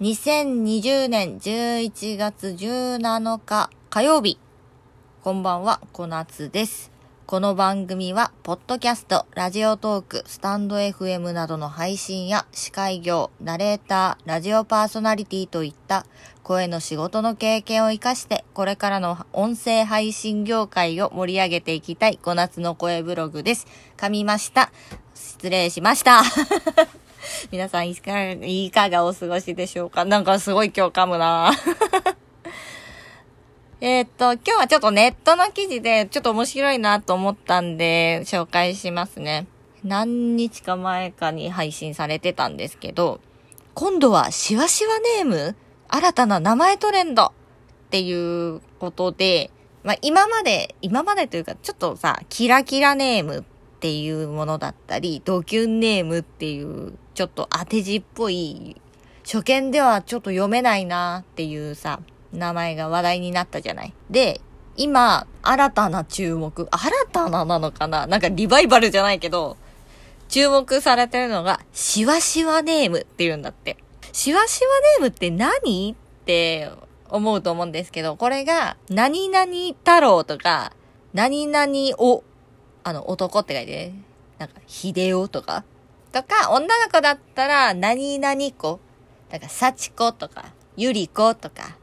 2020年11月17日火曜日。こんばんは、小夏です。この番組は、ポッドキャスト、ラジオトーク、スタンド FM などの配信や司会業、ナレーター、ラジオパーソナリティといった声の仕事の経験を活かして、これからの音声配信業界を盛り上げていきたい小夏の声ブログです。噛みました。失礼しました。皆さんいかが、いかがお過ごしでしょうか？なんかすごい今日噛むな。えっと、今日はちょっとネットの記事でちょっと面白いなと思ったんで紹介しますね。何日か前かに配信されてたんですけど、今度はシワシワネーム？新たな名前トレンド？っていうことで、まあ今まで、今までというかちょっとさ、キラキラネームっていうものだったり、ドキュンネームっていうちょっと当て字っぽい、初見ではちょっと読めないなっていうさ、名前が話題になったじゃない。で、今、新たな注目、新たななのかな？なんかリバイバルじゃないけど、注目されてるのが、シワシワネームっていうんだって。シワシワネームって何？って思うと思うんですけど、これが、何々太郎とか、何々お、あの、男って書いてね。なんか、秀夫とか。とか、女の子だったら、何々子。だから、幸子とか、ゆり子とか。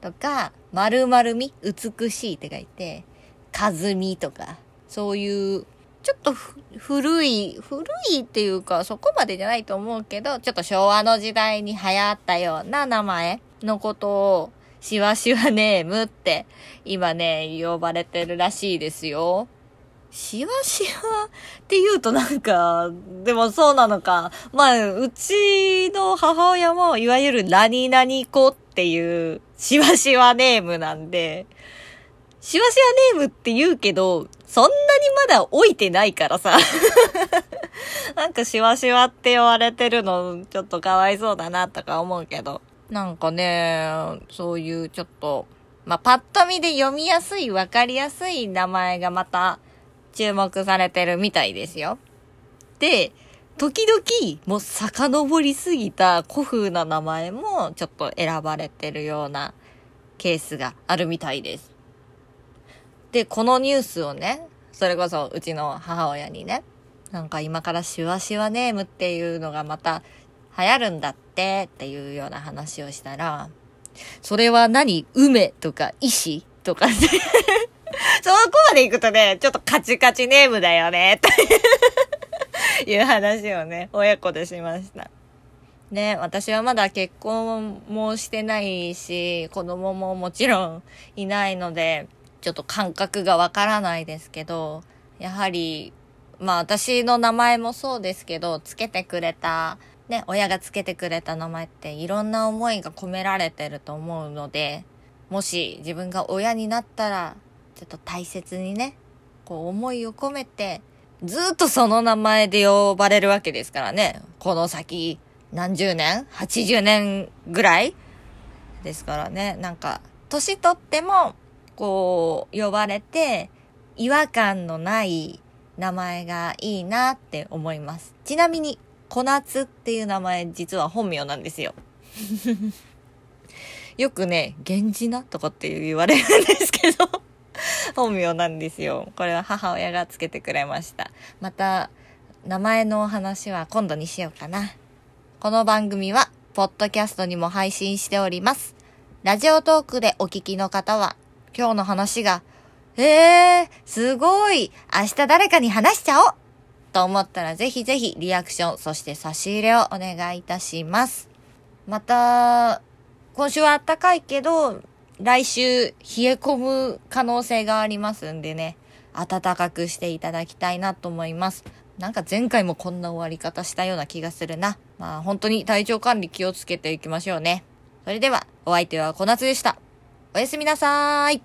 とか、丸々み、美しいって書いて、かずみとか、そういう、ちょっと古い、古いっていうか、そこまでじゃないと思うけど、ちょっと昭和の時代に流行ったような名前のことを、しわしわネームって、今ね、呼ばれてるらしいですよ。しわしわって言うとなんか、でもそうなのか。まあ、うちの母親も、いわゆる何々子っていう、しわしわネームなんで、しわしわネームって言うけど、そんなにまだ置いてないからさ。なんかしわしわって言われてるの、ちょっとかわいそうだなとか思うけど。なんかね、そういうちょっと、まあ、パッと見で読みやすい、わかりやすい名前がまた注目されてるみたいですよ。で、時々、もう遡りすぎた古風な名前もちょっと選ばれてるようなケースがあるみたいです。で、このニュースをね、それこそうちの母親にね、なんか今からシュワシュワネームっていうのがまた流行るんだってっていうような話をしたら、それは何？梅とか石とか そこまで行くとね、ちょっとカチカチネームだよね、という話をね、親子でしました。ね、私はまだ結婚もしてないし、子供ももちろんいないので、ちょっと感覚がわからないですけど、やはり、まあ私の名前もそうですけど、つけてくれた、ね、親がつけてくれた名前っていろんな思いが込められてると思うので、もし自分が親になったら、ちょっと大切にね、こう思いを込めて、ずっとその名前で呼ばれるわけですからね。この先、何十年 ?80 年ぐらいですからね。なんか、年取っても、こう、呼ばれて、違和感のない名前がいいなって思います。ちなみに、小夏っていう名前実は本名なんですよ。よくね、源氏なとかって言われるんですけど、本名なんですよ。これは母親がつけてくれました。また、名前のお話は今度にしようかな。この番組は、ポッドキャストにも配信しております。ラジオトークでお聞きの方は、今日の話が、えー、すごい明日誰かに話しちゃおうと思ったらぜひぜひリアクション、そして差し入れをお願いいたします。また、今週は暖かいけど、来週冷え込む可能性がありますんでね、暖かくしていただきたいなと思います。なんか前回もこんな終わり方したような気がするな。まあ本当に体調管理気をつけていきましょうね。それでは、お相手は小夏でした。おやすみなさーい。